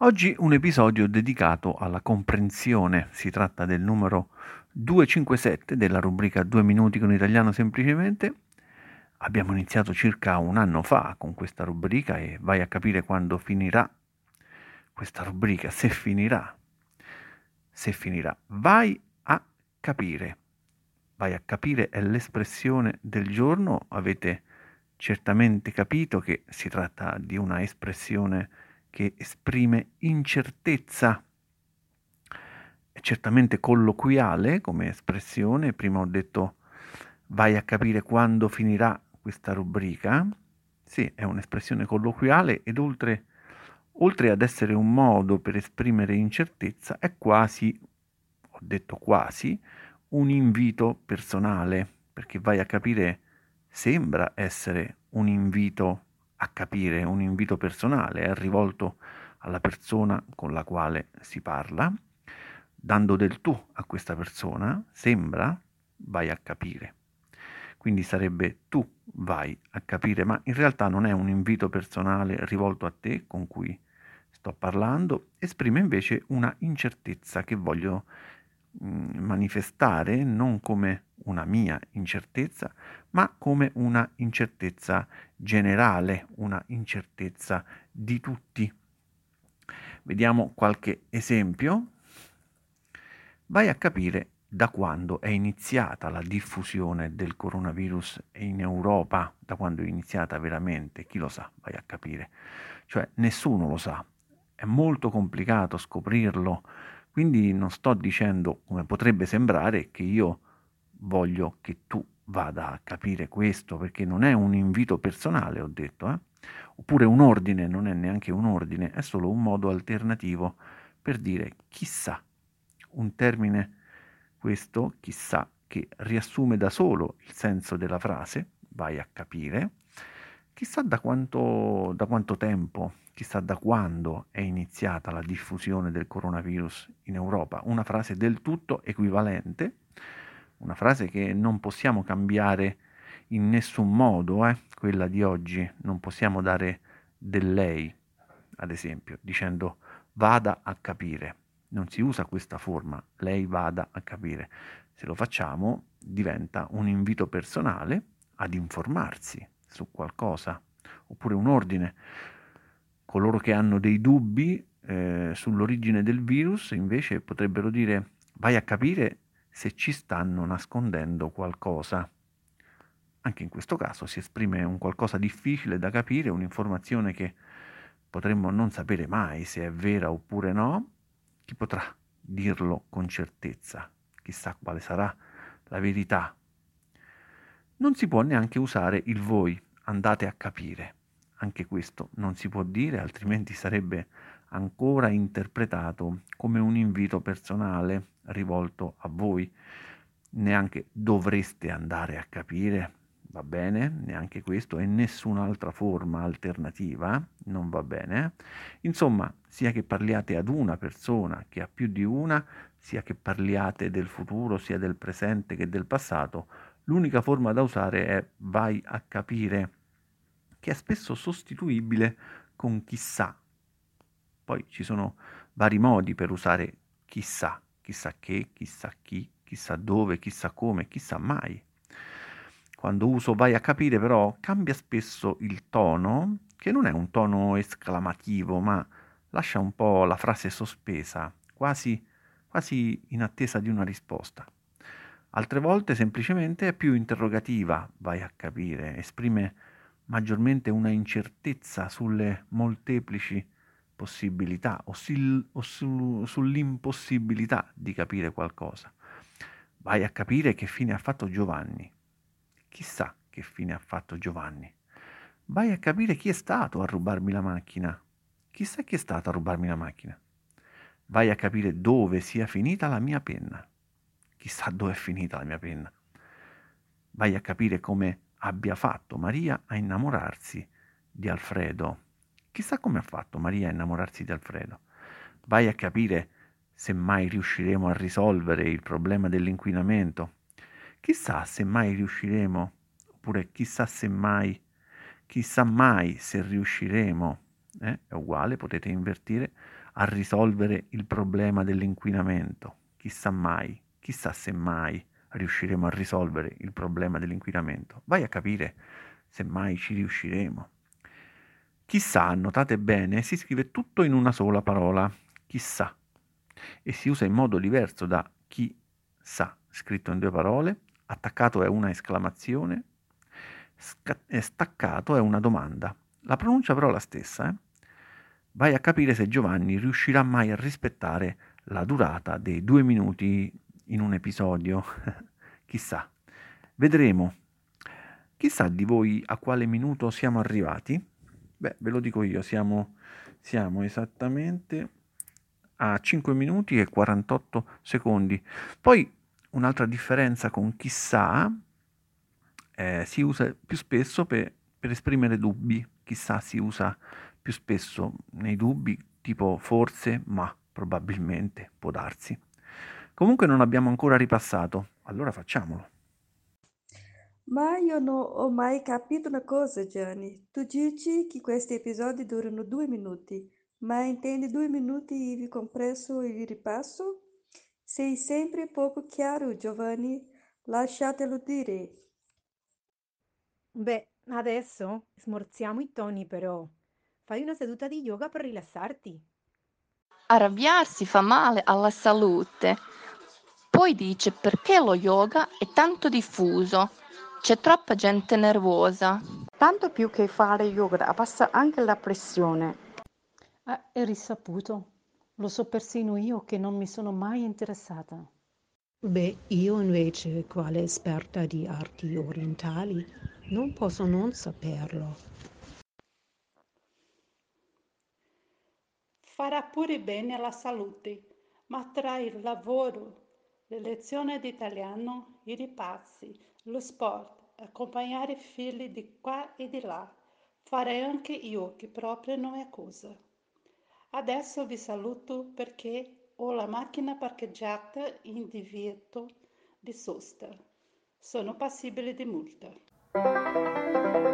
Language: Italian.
Oggi un episodio dedicato alla comprensione, si tratta del numero 257 della rubrica 2 minuti con italiano semplicemente. Abbiamo iniziato circa un anno fa con questa rubrica e vai a capire quando finirà questa rubrica, se finirà, se finirà. Vai a capire. Vai a capire è l'espressione del giorno, avete certamente capito che si tratta di una espressione che esprime incertezza. È certamente colloquiale come espressione, prima ho detto vai a capire quando finirà questa rubrica. Sì, è un'espressione colloquiale ed oltre, oltre ad essere un modo per esprimere incertezza, è quasi, ho detto quasi, un invito personale, perché vai a capire sembra essere un invito a capire, un invito personale, è rivolto alla persona con la quale si parla, dando del tu a questa persona, sembra vai a capire. Quindi sarebbe tu vai a capire, ma in realtà non è un invito personale rivolto a te con cui sto parlando, esprime invece una incertezza che voglio manifestare non come una mia incertezza, ma come una incertezza generale, una incertezza di tutti. Vediamo qualche esempio. Vai a capire da quando è iniziata la diffusione del coronavirus in Europa, da quando è iniziata veramente, chi lo sa, vai a capire. Cioè nessuno lo sa, è molto complicato scoprirlo quindi non sto dicendo, come potrebbe sembrare, che io voglio che tu vada a capire questo, perché non è un invito personale, ho detto, eh? oppure un ordine, non è neanche un ordine, è solo un modo alternativo per dire chissà, un termine questo, chissà, che riassume da solo il senso della frase, vai a capire, chissà da quanto, da quanto tempo chissà da quando è iniziata la diffusione del coronavirus in Europa, una frase del tutto equivalente, una frase che non possiamo cambiare in nessun modo, eh? quella di oggi, non possiamo dare del lei, ad esempio, dicendo vada a capire. Non si usa questa forma, lei vada a capire. Se lo facciamo diventa un invito personale ad informarsi su qualcosa, oppure un ordine coloro che hanno dei dubbi eh, sull'origine del virus invece potrebbero dire vai a capire se ci stanno nascondendo qualcosa. Anche in questo caso si esprime un qualcosa difficile da capire, un'informazione che potremmo non sapere mai se è vera oppure no. Chi potrà dirlo con certezza? Chissà quale sarà la verità. Non si può neanche usare il voi, andate a capire. Anche questo non si può dire, altrimenti sarebbe ancora interpretato come un invito personale rivolto a voi. Neanche dovreste andare a capire, va bene, neanche questo e nessun'altra forma alternativa, non va bene. Insomma, sia che parliate ad una persona che a più di una, sia che parliate del futuro, sia del presente che del passato, l'unica forma da usare è vai a capire che è spesso sostituibile con chissà. Poi ci sono vari modi per usare chissà, chissà che, chissà chi, chissà dove, chissà come, chissà mai. Quando uso vai a capire però cambia spesso il tono, che non è un tono esclamativo, ma lascia un po' la frase sospesa, quasi, quasi in attesa di una risposta. Altre volte semplicemente è più interrogativa, vai a capire, esprime maggiormente una incertezza sulle molteplici possibilità o, sil, o su, sull'impossibilità di capire qualcosa. Vai a capire che fine ha fatto Giovanni. Chissà che fine ha fatto Giovanni. Vai a capire chi è stato a rubarmi la macchina. Chissà chi è stato a rubarmi la macchina. Vai a capire dove sia finita la mia penna. Chissà dove è finita la mia penna. Vai a capire come abbia fatto Maria a innamorarsi di Alfredo. Chissà come ha fatto Maria a innamorarsi di Alfredo. Vai a capire se mai riusciremo a risolvere il problema dell'inquinamento. Chissà se mai riusciremo, oppure chissà se mai, chissà mai se riusciremo eh, è uguale, potete invertire, a risolvere il problema dell'inquinamento. Chissà mai, chissà se mai riusciremo a risolvere il problema dell'inquinamento. Vai a capire se mai ci riusciremo. Chissà, notate bene, si scrive tutto in una sola parola, chissà, e si usa in modo diverso da chi sa, scritto in due parole, attaccato è una esclamazione, sca- staccato è una domanda. La pronuncia però è la stessa. Eh? Vai a capire se Giovanni riuscirà mai a rispettare la durata dei due minuti in un episodio. Chissà. Vedremo. Chissà di voi a quale minuto siamo arrivati? Beh, ve lo dico io, siamo, siamo esattamente a 5 minuti e 48 secondi. Poi un'altra differenza con chissà eh, si usa più spesso per, per esprimere dubbi. Chissà si usa più spesso nei dubbi, tipo forse, ma probabilmente, può darsi. Comunque non abbiamo ancora ripassato, allora facciamolo. Ma io non ho mai capito una cosa, Gianni. Tu dici che questi episodi durano due minuti, ma intendi due minuti ivi compreso il ripasso? Sei sempre poco chiaro, Giovanni. Lasciatelo dire. Beh, adesso smorziamo i toni però. Fai una seduta di yoga per rilassarti. Arrabbiarsi fa male alla salute. Poi dice perché lo yoga è tanto diffuso. C'è troppa gente nervosa. Tanto più che fare yoga abbassa anche la pressione. Ah, è risaputo. Lo so persino io che non mi sono mai interessata. Beh, io invece, quale esperta di arti orientali, non posso non saperlo. Farà pure bene alla salute, ma tra il lavoro, le lezioni di italiano, i ripassi, lo sport, accompagnare i figli di qua e di là, farei anche io che proprio non è cosa. Adesso vi saluto perché ho la macchina parcheggiata in divieto di sosta. Sono passibile di multa.